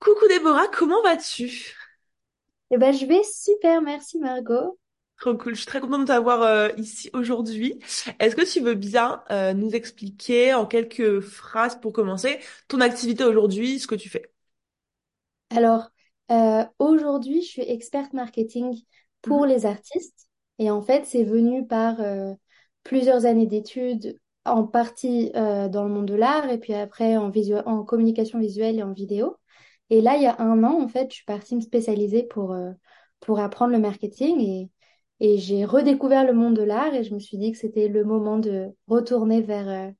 Coucou Déborah, comment vas-tu? Eh ben, je vais super, merci Margot. Trop cool, je suis très contente de t'avoir euh, ici aujourd'hui. Est-ce que tu veux bien euh, nous expliquer en quelques phrases pour commencer ton activité aujourd'hui, ce que tu fais? Alors, euh, aujourd'hui, je suis experte marketing Mhm. pour les artistes. Et en fait, c'est venu par euh, plusieurs années d'études, en partie euh, dans le monde de l'art et puis après en visu- en communication visuelle et en vidéo. Et là, il y a un an, en fait, je suis partie me spécialiser pour, euh, pour apprendre le marketing et, et j'ai redécouvert le monde de l'art et je me suis dit que c'était le moment de retourner vers euh,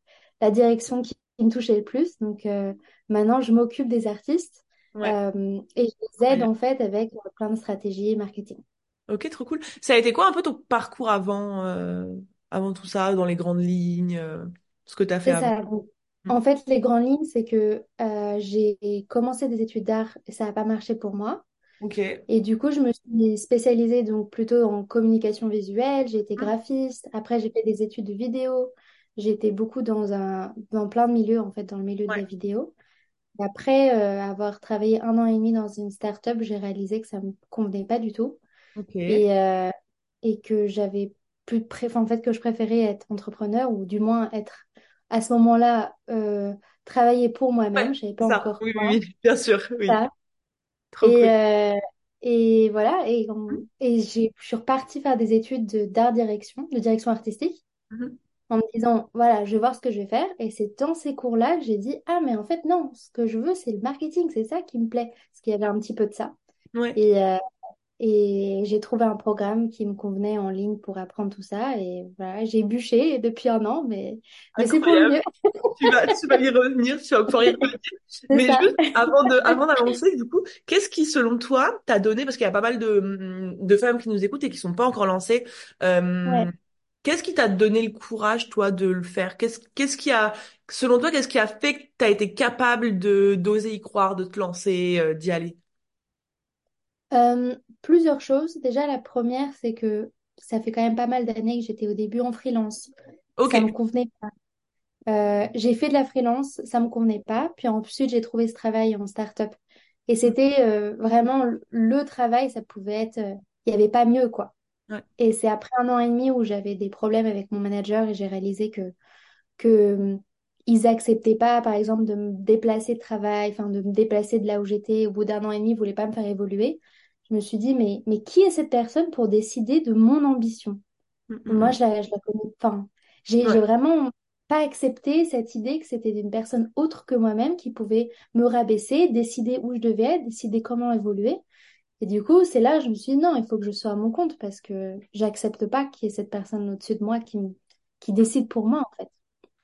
la direction qui, qui me touchait le plus. Donc euh, maintenant, je m'occupe des artistes Ouais. et je les aide en fait avec plein de stratégies marketing. Ok, trop cool. Ça a été quoi un peu ton parcours avant, avant tout ça, dans les grandes lignes, ce que tu as fait avant? ça. Mhm. en fait, les grandes lignes, c'est que euh, j'ai commencé des études d'art et ça n'a pas marché pour moi. Et du coup, je me suis spécialisée donc plutôt en communication visuelle, j'ai été Mhm. graphiste, après j'ai fait des études de vidéo, j'ai été beaucoup dans un, dans plein de milieux en fait, dans le milieu de Ouais. la vidéo. Et après euh, avoir travaillé un an et demi dans une start-up, j'ai réalisé que ça me convenait pas du tout et, euh, et que j'avais plus de pré... enfin, en fait que je préférais être entrepreneur ou du moins être à ce moment-là euh, travailler pour Ouais, moi-même, savais c'est pas ça. encore Oui, oui, bien sûr, oui. Trop Et, cool. euh, et voilà, et, on- et je suis repartie faire des études de- d'art direction, de direction artistique, Mhm. en me disant, voilà, je vais voir ce que je vais faire. Et c'est dans ces cours-là que j'ai dit, ah, mais en fait, non, ce que je veux, c'est le marketing, c'est ça qui me plaît. Parce qu'il y avait un petit peu de ça. Ouais. Et, euh, et j'ai trouvé un programme qui me convenait en ligne pour apprendre tout ça. Et voilà, j'ai bûché depuis un an, mais, mais c'est pour mieux. Tu vas, tu vas y revenir, tu vas pouvoir y revenir. Mais ça. juste avant de, avant d'avancer, du coup, qu'est-ce qui, selon toi, t'a donné, parce qu'il y a pas mal de, de femmes qui nous écoutent et qui sont pas encore lancées, euh, Ouais. qu'est-ce qui t'a donné le courage, toi, de le faire? Qu'est-ce, qu'est-ce qui a, selon toi, qu'est-ce qui a fait que t'as été capable de, d'oser y croire, de te lancer, euh, d'y aller? Euh, plusieurs choses. Déjà, la première, c'est que ça fait quand même pas mal d'années que j'étais au début en freelance. Ok. Ça me convenait pas. Euh, j'ai fait de la freelance, ça me convenait pas. Puis ensuite, j'ai trouvé ce travail en start-up. Et c'était euh, vraiment le travail, ça pouvait être... Il n'y avait pas mieux, quoi. Ouais. Et c'est après un an et demi où j'avais des problèmes avec mon manager et j'ai réalisé que, que ils acceptaient pas, par exemple, de me déplacer de travail, enfin de me déplacer de là où j'étais. Au bout d'un an et demi, ils voulaient pas me faire évoluer. Je me suis dit, mais, mais qui est cette personne pour décider de mon ambition? Moi, je la, je la connais. Enfin, j'ai, vraiment pas accepté cette idée que c'était une personne autre que moi-même qui pouvait me rabaisser, décider où je devais être, décider comment évoluer. Et du coup, c'est là, je me suis dit, non, il faut que je sois à mon compte parce que j'accepte pas qu'il y ait cette personne au-dessus de moi qui, me- qui décide pour moi, en fait.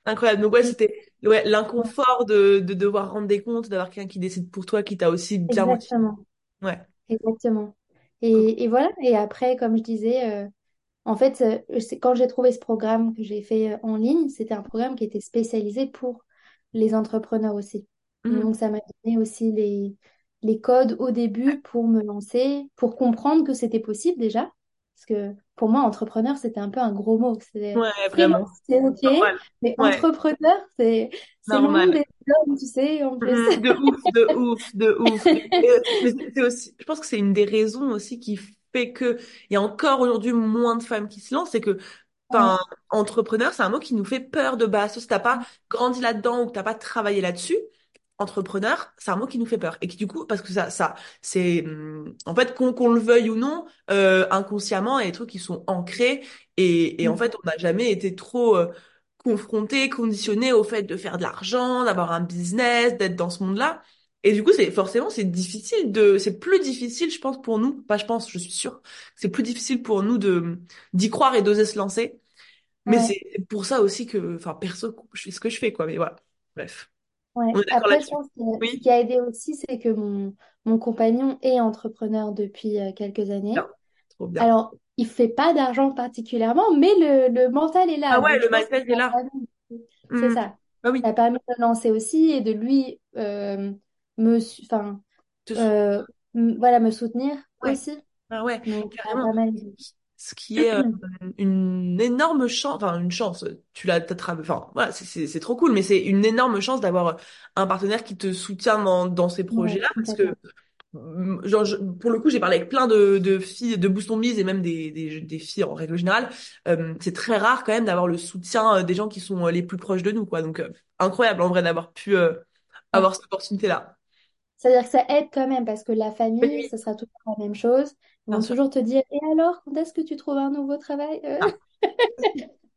Incroyable. Donc ouais, c'était ouais, l'inconfort de, de devoir rendre des comptes, d'avoir quelqu'un qui décide pour toi, qui t'a aussi bien motivé. exactement, Ouais. Exactement. Et, et voilà. Et après, comme je disais, euh, En fait, euh, quand j'ai trouvé ce programme que j'ai fait euh, en ligne, c'était un programme qui était spécialisé pour les entrepreneurs aussi. cool. Donc, ça m'a donné aussi les, les codes au début pour me lancer, pour comprendre que c'était possible déjà. Parce que pour moi, entrepreneur, c'était un peu un gros mot. Ouais, vraiment. c'est OK, Normal. mais Ouais, entrepreneur, c'est c'est le monde des hommes, tu sais, en plus. Mhm, De ouf, de ouf, de ouf. C'est aussi, je pense que c'est une des raisons aussi qui fait que il y a encore aujourd'hui moins de femmes qui se lancent, c'est que, enfin, entrepreneur, c'est un mot qui nous fait peur de base. Si t'as pas grandi là-dedans ou que t'as pas travaillé là-dessus, entrepreneur, c'est un mot qui nous fait peur. Et qui du coup, parce que ça, ça, c'est, hum, en fait, qu'on qu'on le veuille ou non, euh, inconsciemment, il y a des trucs qui sont ancrés. Et, et en fait, on n'a jamais été trop euh, confronté, conditionné au fait de faire de l'argent, d'avoir un business, d'être dans ce monde-là. Et du coup, c'est forcément, c'est difficile de, c'est plus difficile, je pense, pour nous, pas je pense, je suis sûre, c'est plus difficile pour nous de d'y croire et d'oser se lancer. Mais Ouais. c'est pour ça aussi que, enfin, perso, je fais ce que je fais, quoi. Mais voilà, bref, Ouais. on est d'accord Après, je là-dessus. pense que ce Oui. qui a aidé aussi, c'est que mon, mon compagnon est entrepreneur depuis euh, quelques Bien, années. trop bien. Alors, il fait pas d'argent particulièrement, mais le, le mental est Ah là. ouais, Donc, le je pense que mindset est ça a là. permis- c'est Hmm. ça. Ah Ça a permis de le lancer aussi et de lui euh, me, su- enfin, te euh, m- voilà, me soutenir Ouais. aussi. Ah ouais, Donc, ça a carrément. pas mal aidé. Ce qui est euh, une énorme chance, enfin une chance, tu l'as, enfin voilà, c'est trop cool, mais c'est une énorme chance d'avoir un partenaire qui te soutient dans dans ces Ouais, projets-là, parce que euh, genre je- pour le coup, j'ai parlé avec plein de de filles de Biz et même des des des filles en règle générale, euh, c'est très rare quand même d'avoir le soutien euh, des gens qui sont euh, les plus proches de nous, quoi. Donc euh, incroyable en vrai d'avoir pu euh, avoir cette opportunité-là. C'est-à-dire que ça aide quand même parce que la famille, oui, ça sera toujours la même chose. Ils vont toujours te dire, et alors, quand est-ce que tu trouves un nouveau travail? Euh, Ah,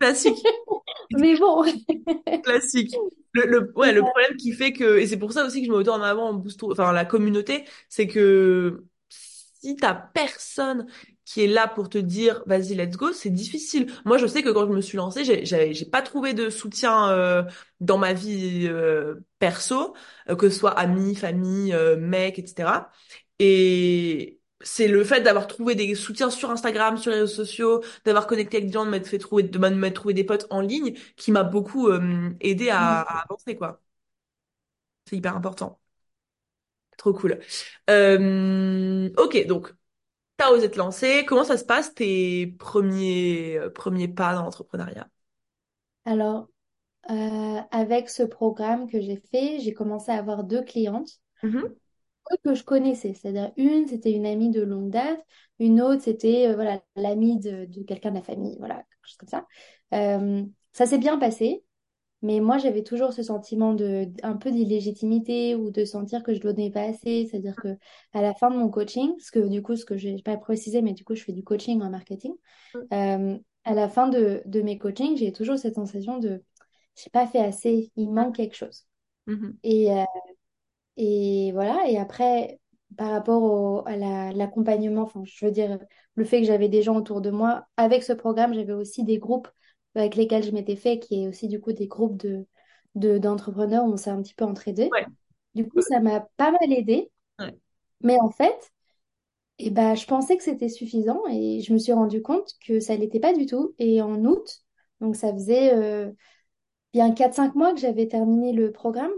classique. Mais bon. Classique. Le, le, ouais, C'est le ça. problème qui fait que, et c'est pour ça aussi que je me mets autant en avant en boosto, enfin, la communauté, c'est que si t'as personne qui est là pour te dire, vas-y, let's go, c'est difficile. Moi, je sais que quand je me suis lancée, j'ai, j'ai, pas trouvé de soutien, euh, dans ma vie, euh, perso, euh, que ce soit amis, famille, euh, mec, etc. Et c'est le fait d'avoir trouvé des soutiens sur Instagram, sur les réseaux sociaux, d'avoir connecté avec des gens, de m'être fait trouver, de m'être trouvé des potes en ligne, qui m'a beaucoup euh, aidé à, à avancer, quoi. C'est hyper important. Trop cool. Euh, ok, donc, t'as osé te lancer. Comment ça se passe, tes premiers, euh, premiers pas dans l'entrepreneuriat? Alors, euh, avec ce programme que j'ai fait, j'ai commencé à avoir deux clientes Mhm. que je connaissais. C'est-à-dire, une, c'était une amie de longue date, une autre, c'était euh, voilà, l'amie de, de quelqu'un de la famille, voilà, quelque chose comme ça. Euh, ça s'est bien passé. Mais moi, j'avais toujours ce sentiment de un peu d'illégitimité ou de sentir que je donnais pas assez. C'est-à-dire que à la fin de mon coaching, ce que du coup, ce que j'ai pas précisé, mais du coup, je fais du coaching en marketing. euh, à la fin de, de mes coachings, j'ai toujours cette sensation de j'ai pas fait assez, il manque quelque chose. Mhm. Et, euh, et voilà. Et après, par rapport au, à la- l'accompagnement, enfin, je veux dire, le fait que j'avais des gens autour de moi, avec ce programme, j'avais aussi des groupes avec lesquels je m'étais fait, qui est aussi du coup des groupes de, de, d'entrepreneurs où on s'est un petit peu entraidés. Ouais. Du coup, ça m'a pas mal aidé. Ouais. Mais en fait, eh ben, je pensais que c'était suffisant et je me suis rendu compte que ça l'était pas du tout. Et en août, donc ça faisait euh, bien quatre cinq mois que j'avais terminé le programme,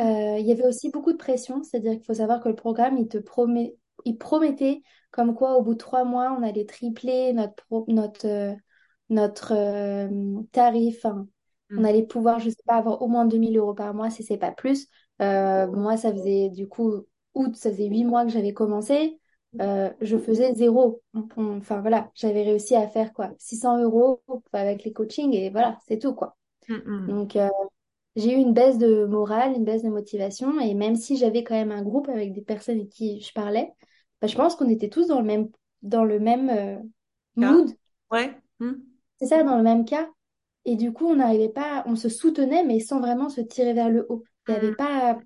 euh, il y avait aussi beaucoup de pression, c'est-à-dire qu'il faut savoir que le programme, il te promet, il promettait comme quoi au bout de trois mois, on allait tripler notre, pro- notre, euh, notre euh, tarif. hein. On Mhm. allait pouvoir, je sais pas, avoir au moins 2000 euros par mois, si c'est pas plus. Euh, moi, ça faisait du coup août, ça faisait huit mois que j'avais commencé. Euh, je faisais zéro. Enfin voilà, j'avais réussi à faire quoi, 600 euros avec les coachings et voilà, c'est tout quoi. Mhm. Donc, j'ai eu une baisse de morale, une baisse de motivation, et même si j'avais quand même un groupe avec des personnes avec qui je parlais, bah, je pense qu'on était tous dans le même, dans le même mood, Ouais. C'est ça, dans le même cas. Et du coup, on n'arrivait pas, on se soutenait, mais sans vraiment se tirer vers le haut. Il n'y avait Mhm. pas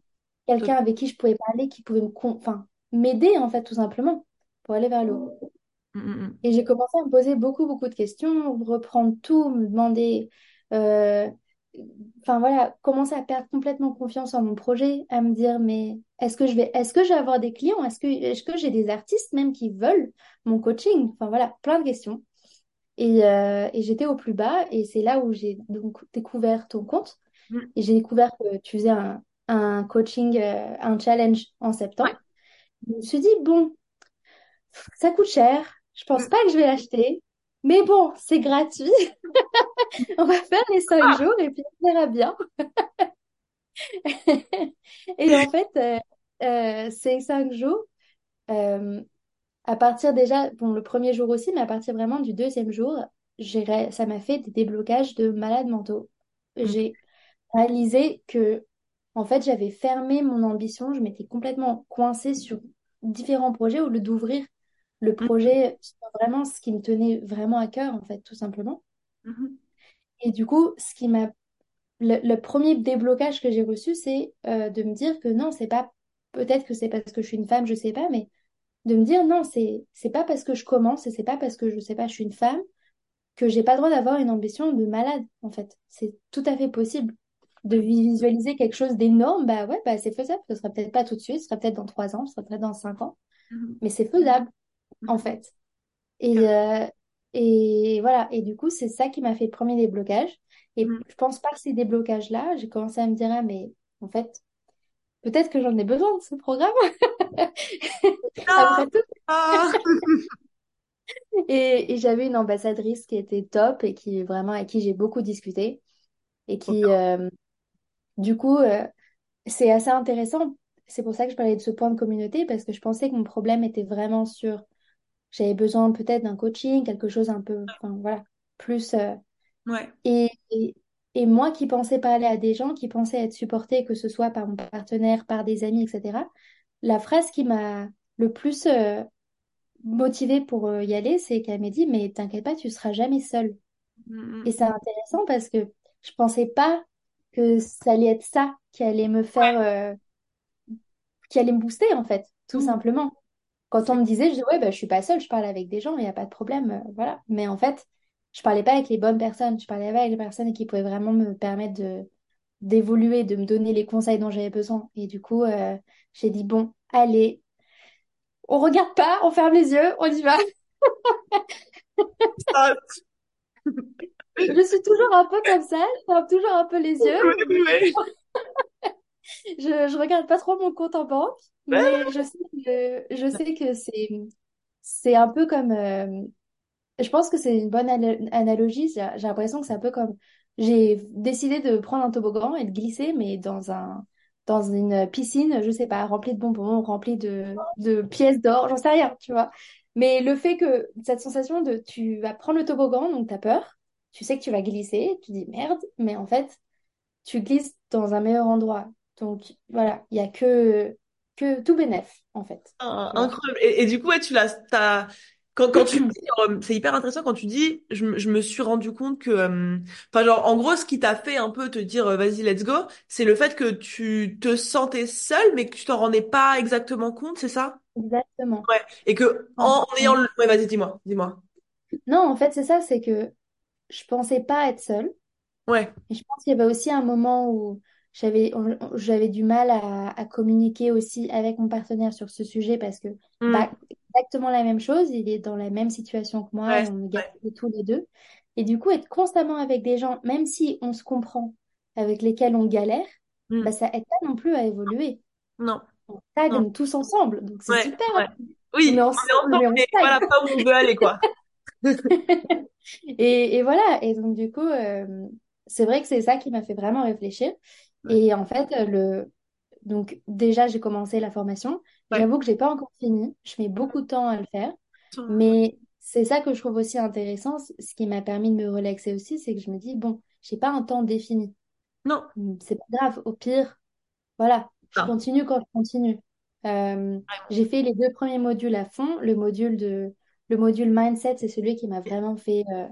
quelqu'un avec qui je pouvais parler, qui pouvait me, enfin, m'aider, en fait, tout simplement, pour aller vers le haut. Mhm. Et j'ai commencé à me poser beaucoup, beaucoup de questions, reprendre tout, me demander, euh, enfin voilà, commencer à perdre complètement confiance en mon projet, à me dire, mais est-ce que je vais, est-ce que je vais avoir des clients? Est-ce que, est-ce que j'ai des artistes même qui veulent mon coaching? Enfin voilà, plein de questions. Et, euh, et j'étais au plus bas, et c'est là où j'ai donc découvert ton compte, Mhm. et j'ai découvert que tu faisais un, un coaching, euh, un challenge en Ouais. septembre. Je me suis dit, bon, ça coûte cher. Je pense Mhm. pas que je vais l'acheter. Mais bon, c'est gratuit. On va faire les cinq Ah. jours et puis on verra bien. Et en fait, euh, euh, ces cinq jours, euh, à partir déjà, bon, le premier jour aussi, mais à partir vraiment du deuxième jour, ça m'a fait des déblocages de malades mentaux. Ok. J'ai réalisé que, en fait, j'avais fermé mon ambition. Je m'étais complètement coincée sur différents projets au lieu d'ouvrir le Mhm. projet sur vraiment ce qui me tenait vraiment à cœur, en fait, tout simplement. Mhm. Et du coup, ce qui m'a le, le premier déblocage que j'ai reçu, c'est euh, de me dire que non, c'est pas, peut-être que c'est parce que je suis une femme, je sais pas, mais de me dire non, c'est, c'est pas parce que je commence et c'est pas parce que je sais pas, je suis une femme que j'ai pas le droit d'avoir une ambition de malade, en fait. C'est tout à fait possible. De visualiser quelque chose d'énorme, bah ouais, bah c'est faisable. Ce sera peut-être pas tout de suite, ce sera peut-être dans trois ans, ce sera peut-être dans cinq ans, Mhm. mais c'est faisable, en Mhm. fait. Et, euh, et voilà, et du coup, c'est ça qui m'a fait le premier déblocage. Et Mhm. je pense par ces déblocages-là, j'ai commencé à me dire, ah, mais en fait, peut-être que j'en ai besoin de ce programme. Non! Après tout, Ah! Et, et j'avais une ambassadrice qui était top et qui vraiment avec qui j'ai beaucoup discuté et qui euh, du coup euh, c'est assez intéressant. C'est pour ça que je parlais de ce point de communauté parce que je pensais que mon problème était vraiment sur j'avais besoin peut-être d'un coaching, quelque chose un peu enfin voilà, plus euh, Ouais. et, et et moi qui pensais parler à des gens qui pensaient être supportés que ce soit par mon partenaire, par des amis, etc. La phrase qui m'a le plus euh, motivée pour euh, y aller, c'est qu'elle m'a dit, mais t'inquiète pas, tu seras jamais seule. Et c'est intéressant parce que je pensais pas que ça allait être ça qui allait me faire, euh, qui allait me booster en fait, tout mm, simplement. Quand on me disait, je disais, ouais, bah, je suis pas seule, je parle avec des gens, il n'y a pas de problème, voilà. Mais en fait, je parlais pas avec les bonnes personnes, je parlais avec les personnes qui pouvaient vraiment me permettre de d'évoluer, de me donner les conseils dont j'avais besoin. Et du coup, euh, j'ai dit, bon, allez, on regarde pas, on ferme les yeux, on y va. Je suis toujours un peu comme ça, je ferme toujours un peu les yeux. Je, je regarde pas trop mon compte en banque, mais je sais que, je sais que c'est, c'est un peu comme, euh, je pense que c'est une bonne ana- analogie. J'ai l'impression que c'est un peu comme, j'ai décidé de prendre un toboggan et de glisser, mais dans un, dans une piscine, je sais pas, remplie de bonbons, remplie de, de pièces d'or, j'en sais rien, tu vois. Mais le fait que cette sensation de, tu vas prendre le toboggan, donc t'as peur, tu sais que tu vas glisser, tu dis merde, mais en fait, tu glisses dans un meilleur endroit. Donc voilà, il y a que, que tout bénef, en fait, Ah, incroyable. Et, et du coup, ouais, tu l'as, quand, quand tu dis, euh, c'est hyper intéressant quand tu dis, je, me je me suis rendu compte que, euh, enfin, genre, en gros, ce qui t'a fait un peu te dire, euh, vas-y, let's go, c'est le fait que tu te sentais seule, mais que tu t'en rendais pas exactement compte, c'est ça? Exactement. Ouais. Et que, En- ayant le, ouais, vas-y, dis-moi, dis-moi. Non, en fait, c'est ça, c'est que je pensais pas être seule. Ouais. Et je pense qu'il y avait aussi un moment où j'avais j'avais du mal à, à communiquer aussi avec mon partenaire sur ce sujet parce que Hmm. bah, exactement la même chose, il est dans la même situation que moi Ouais. on est Ouais. tous les deux. Et du coup, être constamment avec des gens, même si on se comprend, avec lesquels on galère, bah, Hmm. ça aide pas non plus à évoluer. Non. On stagne tous ensemble, donc c'est Ouais. super. On est Oui, on est ensemble, mais on mais voilà, pas où on veut aller, quoi. Et, et voilà, et donc du coup, euh, c'est vrai que c'est ça qui m'a fait vraiment réfléchir. Et en fait, le... donc déjà, j'ai commencé la formation. Ouais. J'avoue que j'ai pas encore fini. Je mets beaucoup de temps à le faire. Mais c'est ça que je trouve aussi intéressant. Ce qui m'a permis de me relaxer aussi, c'est que je me dis, bon, j'ai pas un temps défini. Non. Hum, C'est pas grave. Au pire, voilà, je continue quand je continue. Euh, j'ai fait les deux premiers modules à fond. Le module de, le module mindset, c'est celui qui m'a vraiment fait, euh,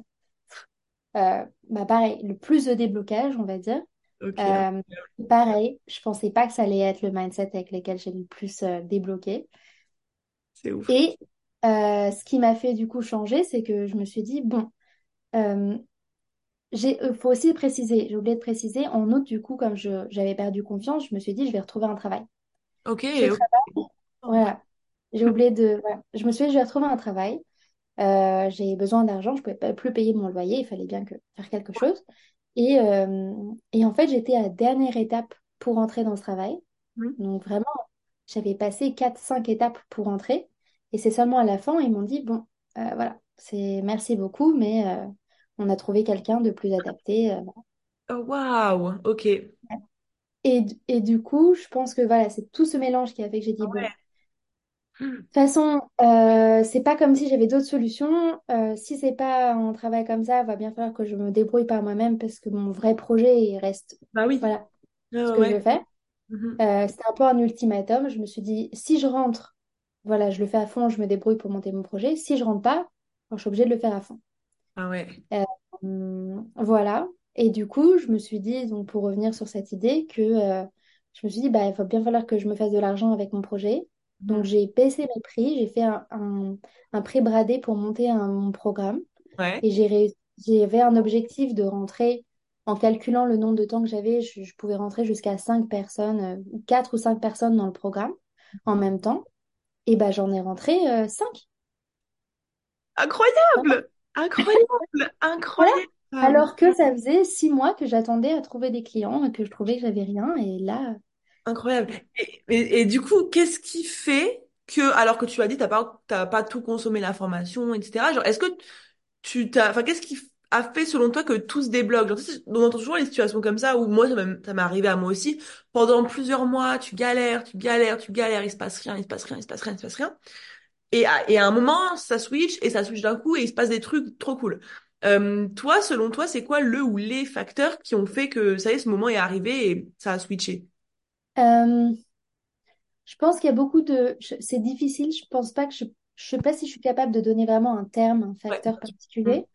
euh, bah pareil, le plus de déblocage, on va dire. Euh, pareil, je pensais pas que ça allait être le mindset avec lequel j'ai le plus euh, débloqué. C'est ouf. Et euh, ce qui m'a fait du coup changer, c'est que je me suis dit, bon, euh, faut aussi préciser, j'ai oublié de préciser, en août, du coup, comme je, j'avais perdu confiance, je me suis dit, je vais retrouver un travail. Ok. Travail, Oh. voilà, j'ai oublié de, voilà. Je me suis dit, je vais retrouver un travail. J'ai besoin d'argent, je pouvais pas plus payer mon loyer, il fallait bien que faire quelque chose. Et, euh, et en fait, j'étais à la dernière étape pour entrer dans ce travail. Donc vraiment, j'avais passé quatre cinq étapes pour entrer. Et c'est seulement à la fin, ils m'ont dit, bon, euh, voilà, c'est merci beaucoup, mais euh, on a trouvé quelqu'un de plus adapté. euh. Oh, waouh. Ok. Et, et du coup, je pense que voilà, c'est tout ce mélange qui a fait que j'ai dit, bon, Ouais. De toute façon, euh, c'est pas comme si j'avais d'autres solutions. Euh, si c'est pas un travail comme ça, il va bien falloir que je me débrouille par moi-même parce que mon vrai projet, il reste, Bah oui. voilà, ce que je ouais. faire. Mhm. Euh, c'était un peu un ultimatum. Je me suis dit, si je rentre, voilà, je le fais à fond, je me débrouille pour monter mon projet. Si je rentre pas, alors, je suis obligée de le faire à fond. Ah ouais. Voilà. Et du coup, je me suis dit, donc pour revenir sur cette idée, que je me suis dit, bah, il va bien falloir que je me fasse de l'argent avec mon projet. Donc j'ai baissé mes prix, j'ai fait un, un, un prix bradé pour monter un- mon programme. Ouais. Et j'ai réussi, j'avais un objectif de rentrer, en calculant le nombre de temps que j'avais, je, je pouvais rentrer jusqu'à 5 personnes, euh, 4 ou 5 personnes dans le programme en même temps. Et bah j'en ai rentré euh, 5. Incroyable! Incroyable! Voilà. Incroyable! Alors que ça faisait 6 mois que j'attendais à trouver des clients et que je trouvais que j'avais rien. Et là, Incroyable. Et, du coup, qu'est-ce qui fait que, alors que tu as dit, t'as pas, t'as pas tout consommé l'information, etc. Genre, est-ce que tu t'as, enfin, qu'est-ce qui a fait selon toi que tout se débloque? Genre, tu sais, on entend toujours les situations comme ça où moi, ça m'est ça m'est arrivé à moi aussi. Pendant plusieurs mois, tu galères, tu galères, tu galères, il se passe rien, il se passe rien, il se passe rien, il se passe rien. Et à, et à un moment, ça switch et ça switch d'un coup et il se passe des trucs trop cool. Euh, toi, selon toi, c'est quoi le ou les facteurs qui ont fait que ça y est, ce moment est arrivé et ça a switché? Euh, je pense qu'il y a beaucoup de... C'est difficile, je pense pas que je... Je sais pas si je suis capable de donner vraiment un terme, un facteur Mm. particulier,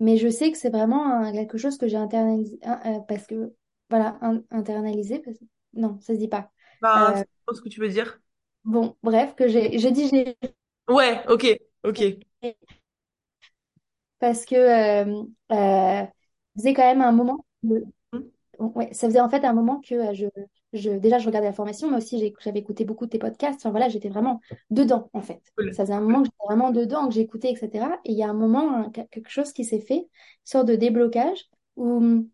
mais je sais que c'est vraiment un- quelque chose que j'ai internalisé, euh, parce que, voilà, un- internalisé, parce- non, ça se dit pas. Bah, Euh, c'est pas ce que tu veux dire. bon, bref, que j'ai j'ai dit j'ai Ouais, ok, ok. parce que euh, euh, faisait quand même un moment que- Mm. ouais, ça faisait en fait un moment que je, je déjà je regardais la formation mais aussi j'avais écouté beaucoup de tes podcasts. Enfin voilà j'étais vraiment dedans en fait. Cool. ça faisait un moment que j'étais vraiment dedans que j'écoutais etc et il y a un moment quelque chose qui s'est fait une sorte de déblocage où hum,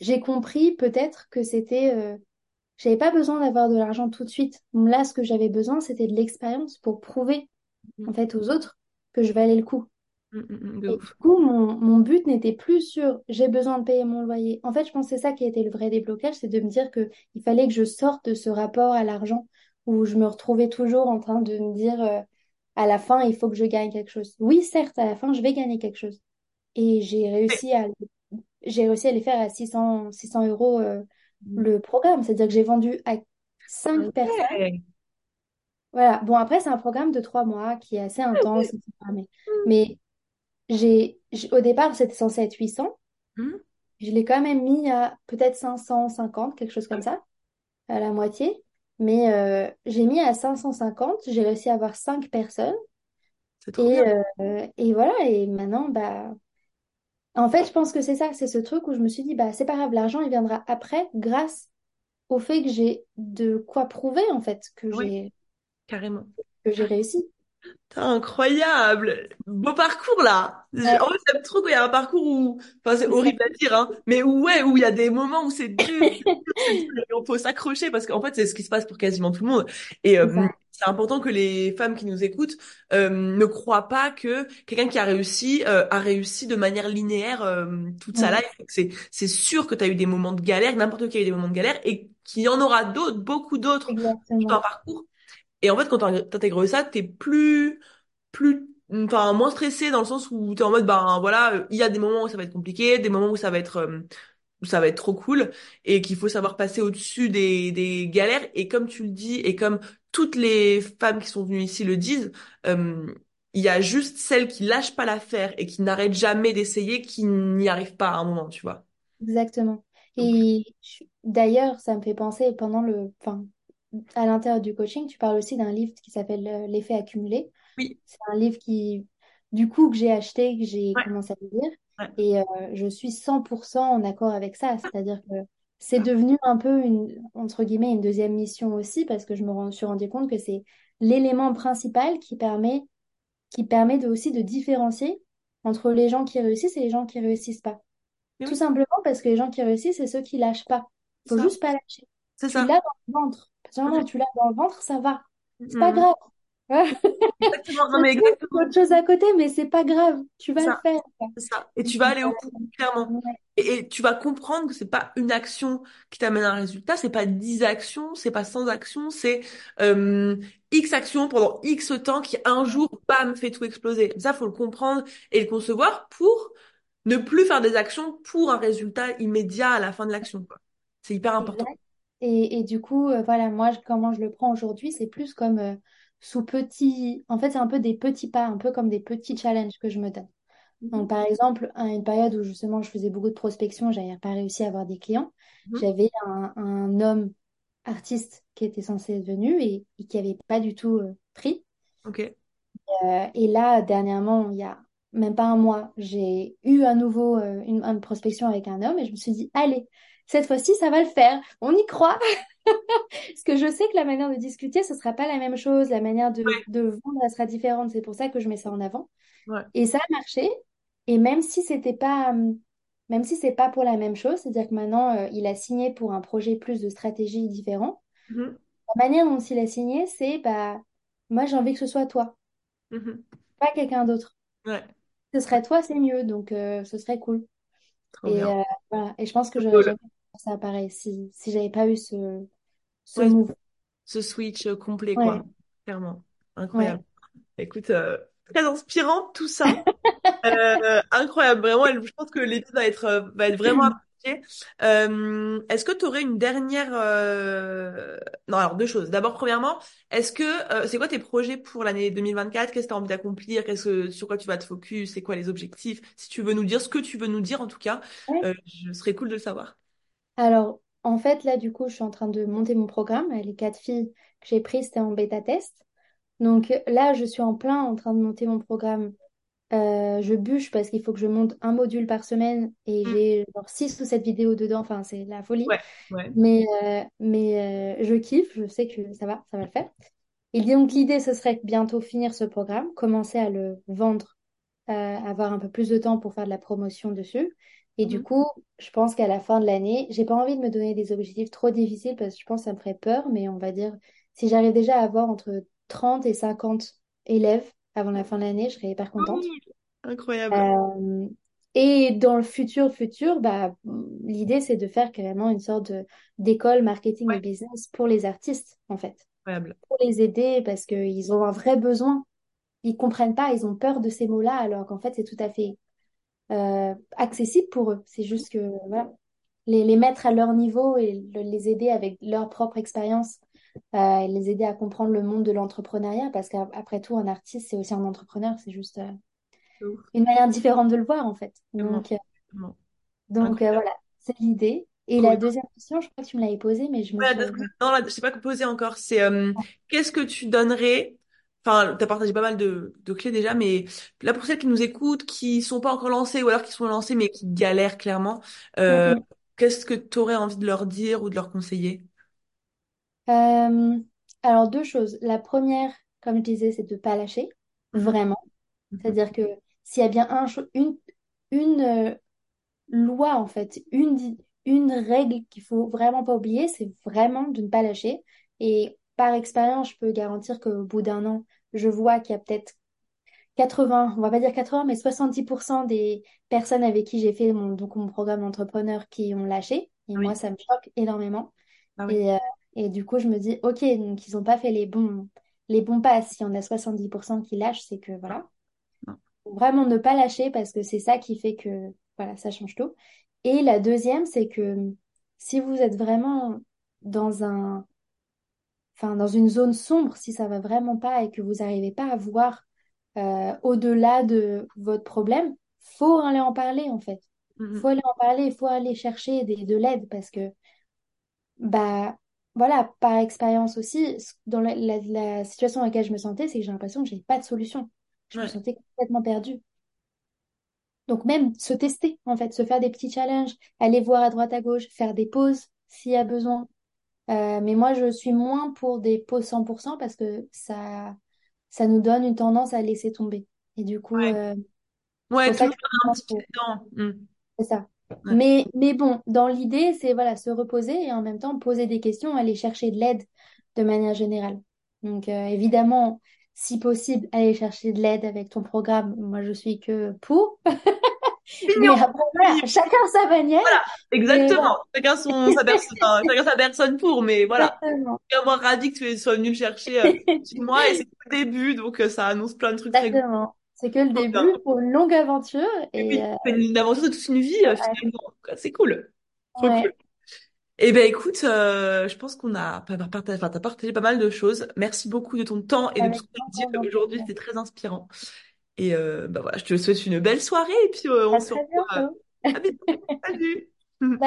j'ai compris peut-être que c'était euh, j'avais pas besoin d'avoir de l'argent tout de suite. Là ce que j'avais besoin c'était de l'expérience pour prouver en Mm, fait aux autres que je valais le coup mm, mm, mm, de et du coup, mon, mon but n'était plus sur j'ai besoin de payer mon loyer. En fait, je pense que c'est ça qui a été le vrai déblocage, c'est de me dire que il fallait que je sorte de ce rapport à l'argent où je me retrouvais toujours en train de me dire euh, à la fin, il faut que je gagne quelque chose. Oui, certes, à la fin, je vais gagner quelque chose. Et j'ai réussi à, j'ai réussi à les faire à 600, 600 euros euh, Mm. le programme. C'est-à-dire que j'ai vendu à Ah cinq personnes. Ouais. Voilà. Bon, après, c'est un programme de trois mois qui est assez intense, etc. Mais, mais j'ai, au départ, c'était censé être 800. Mm. Je l'ai quand même mis à peut-être 550, quelque chose comme ça, à la moitié. Mais euh, j'ai mis à 550, j'ai réussi à avoir 5 personnes. Trop Et, bien. euh, et voilà, et maintenant, bah, en fait, je pense que c'est ça, c'est ce truc où je me suis dit, bah, c'est pas grave, l'argent, il viendra après, grâce au fait que j'ai de quoi prouver, en fait, que Oui, j'ai carrément. que j'ai réussi. Incroyable! Beau parcours là! En fait, j'aime trop quand il y a un parcours où, enfin c'est horrible à dire, hein, mais où ouais, où il y a des moments où c'est dur, on faut s'accrocher parce qu'en fait c'est ce qui se passe pour quasiment tout le monde. Et c'est euh, c'est important que les femmes qui nous écoutent euh, ne croient pas que quelqu'un qui a réussi euh, a réussi de manière linéaire euh, toute sa Ouais, life. C'est c'est sûr que tu as eu des moments de galère, n'importe qui a eu des moments de galère, et qu'il y en aura d'autres, beaucoup d'autres, un exactement, parcours. Et en fait, quand t'intègres ça, t'es plus, plus, enfin, moins stressé dans le sens où t'es en mode, ben voilà, il y a des moments où ça va être compliqué, des moments où ça va être, euh, où ça va être trop cool, et qu'il faut savoir passer au-dessus des, des galères. Et comme tu le dis, et comme toutes les femmes qui sont venues ici le disent, euh, il y a juste celles qui lâchent pas l'affaire et qui n'arrêtent jamais d'essayer, qui n'y arrivent pas à un moment, tu vois. exactement. Donc, Et d'ailleurs, ça me fait penser pendant le, enfin, à l'intérieur du coaching, tu parles aussi d'un livre qui s'appelle euh, L'effet accumulé. oui, C'est un livre qui, du coup, que j'ai acheté, que j'ai ouais, commencé à lire. ouais, Et euh, je suis 100% en accord avec ça. C'est-à-dire que c'est devenu un peu une, entre guillemets, une deuxième mission aussi, parce que je me suis rendu compte que c'est l'élément principal qui permet, qui permet de, aussi de différencier entre les gens qui réussissent et les gens qui réussissent pas. Tout simplement parce que les gens qui réussissent, c'est ceux qui lâchent pas. c'est Faut juste pas lâcher. c'est ça. l'as dans le ventre. Tu l'as dans le ventre, ça va. C'est pas Mhm. grave. Exactement, non mais exactement. autre chose à côté, mais c'est pas grave. Tu vas le ça. faire. quoi. C'est ça. Et tu vas aller au bout, clairement. Ouais, Et, et tu vas comprendre que c'est pas une action qui t'amène à un résultat, c'est pas 10 actions, c'est pas 100 actions, c'est euh, X actions pendant X temps qui un jour, bam, fait tout exploser. Ça, faut le comprendre et le concevoir pour ne plus faire des actions pour un résultat immédiat à la fin de l'action. C'est hyper important. exact. Et, et du coup, euh, voilà, moi, je- comment je le prends aujourd'hui, c'est plus comme euh, sous petit. En fait, c'est un peu des petits pas, un peu comme des petits challenges que je me donne. Mhm. Donc, par exemple, à une période où justement je faisais beaucoup de prospection, j'avais pas réussi à avoir des clients. Mhm. J'avais un, un homme artiste qui était censé être venu et, et qui avait pas du tout euh, pris. Ok. Euh, et là, dernièrement, il y a même pas un mois, j'ai eu à nouveau euh, une, une prospection avec un homme et je me suis dit, allez, cette fois-ci, ça va le faire. On y croit. Parce que je sais que la manière de discuter, ce sera pas la même chose. La manière de, Ouais. de vendre, elle sera différente. C'est pour ça que je mets ça en avant. Ouais. Et ça a marché. Et même si c'était pas, hum, même si c'est pas pour la même chose, c'est-à-dire que maintenant, euh, il a signé pour un projet plus de stratégie différent. Mhm. La manière dont il a signé, c'est bah, moi, j'ai envie que ce soit toi, Mhm. pas quelqu'un d'autre. Ouais, Ce serait toi, c'est mieux, donc euh, ce serait cool. Trop Et, bien. euh, voilà. Et je pense que j'aurais Cool. ça pareil si, si j'avais pas eu ce, ce Ouais, move. ce switch euh, complet, quoi. Clairement. ouais. Incroyable. Écoute, euh, très inspirant tout ça. Euh, incroyable, vraiment. Je pense que l'épisode va être, euh, va être vraiment Euh, est-ce que tu aurais une dernière... euh, Non, alors deux choses. D'abord, premièrement, est-ce que euh, c'est quoi tes projets pour l'année 2024? Qu'est-ce que tu as envie d'accomplir? Qu'est-ce que, sur quoi tu vas te focus? C'est quoi les objectifs? Si tu veux nous dire ce que tu veux nous dire, en tout cas, Ouais. je serais cool de le savoir. Alors, en fait, là, du coup, je suis en train de monter mon programme. Les quatre filles que j'ai prises, c'était en bêta test. Donc là, je suis en plein en train de monter mon programme. Euh, je bûche parce qu'il faut que je monte un module par semaine et Mm. j'ai genre six ou sept vidéos dedans. Enfin, c'est la folie. Ouais, ouais. Mais, euh, mais euh, je kiffe. Je sais que ça va, ça va le faire. Et donc, l'idée, ce serait bientôt finir ce programme, commencer à le vendre, avoir un peu plus de temps pour faire de la promotion dessus. Et du Mhm. coup, je pense qu'à la fin de l'année, j'ai pas envie de me donner des objectifs trop difficiles parce que je pense que ça me ferait peur, mais on va dire, si j'arrive déjà à avoir entre 30 et 50 élèves avant la fin de l'année, je serais hyper contente. Cool. Incroyable. Euh, et dans le futur, futur, bah, l'idée, c'est de faire carrément une sorte d'école marketing et business pour les artistes, en fait incroyable. pour les aider parce qu'ils ont un vrai besoin. Ils comprennent pas, ils ont peur de ces mots-là, alors qu'en fait, c'est tout à fait euh, accessible pour eux. C'est juste que, voilà, les, les mettre à leur niveau et le- les aider avec leur propre expérience, euh, et les aider à comprendre le monde de l'entrepreneuriat, parce qu'après tout, un artiste, c'est aussi un entrepreneur, c'est juste euh, une manière différente de le voir, en fait. Donc, euh, donc voilà, c'est l'idée. Et la deuxième question, je crois que tu me l'avais posée, mais je me Ouais, non, là, je sais pas que poser encore. C'est euh, qu'est-ce que tu donnerais? Enfin, tu as partagé pas mal de, de clés déjà, mais là pour celles qui nous écoutent, qui sont pas encore lancées ou alors qui sont lancées mais qui galèrent clairement, euh, qu'est-ce que tu aurais envie de leur dire ou de leur conseiller? Euh, alors, deux choses. La première, comme je disais, c'est de ne pas lâcher, Mhm, vraiment. mhm. C'est-à-dire que s'il y a bien un, une, une euh, loi, en fait, une, une règle qu'il faut vraiment pas oublier, c'est vraiment de ne pas lâcher. Et par expérience, je peux garantir qu'au bout d'un an, je vois qu'il y a peut-être 80, on va pas dire 80, mais 70% des personnes avec qui j'ai fait mon, donc mon programme d'entrepreneur qui ont lâché. Et moi, ça me choque énormément. ah oui, Et, euh, et du coup, je me dis, OK, donc ils n'ont pas fait les bons, les bons pas. Si on a 70% qui lâchent, c'est que voilà. non. Faut Vraiment ne pas lâcher parce que c'est ça qui fait que voilà, ça change tout. Et la deuxième, c'est que si vous êtes vraiment dans un, enfin, dans une zone sombre, si ça va vraiment pas et que vous n'arrivez pas à voir euh, au-delà de votre problème, faut aller en parler en fait. Faut Mhm. aller en parler, il faut aller chercher des- de l'aide parce que bah, voilà, par expérience aussi, dans la, la- la situation dans laquelle je me sentais, c'est que j'ai l'impression que j'ai pas de solution. Je me sentais complètement perdue. Donc même se tester, en fait, se faire des petits challenges, aller voir à droite à gauche, faire des pauses s'il y a besoin. Euh, mais moi, je suis moins pour des pauses 100% parce que ça, ça nous donne une tendance à laisser tomber. Et du coup, ouais, euh, ouais, toujours je un petit. Mhm. c'est ça. Ouais, Mais, mais bon, dans l'idée, c'est voilà, se reposer et en même temps poser des questions, aller chercher de l'aide de manière générale. Donc euh, évidemment, si possible, aller chercher de l'aide avec ton programme. Moi, je suis que pour. Mais après, voilà, chacun sa manière. Voilà, exactement. Chacun son, sa personne, chacun sa personne pour, mais voilà. exactement. Et moi, ravi que tu sois venu le chercher euh, chez moi et c'est le début, donc euh, ça annonce plein de trucs très Exactement. C'est que le début pour une longue aventure. Et Et euh, une aventure de toute une vie, finalement. C'est cool. Trop ouais, cool. Eh ben écoute, euh, je pense qu'on a partagé, enfin, t'as partagé pas mal de choses. Merci beaucoup de ton temps et de tout avec ce que tu as grand, dit aujourd'hui. C'était très inspirant. Et euh, bah voilà, je te souhaite une belle soirée et puis euh, on À se retrouve. à bientôt. Salut!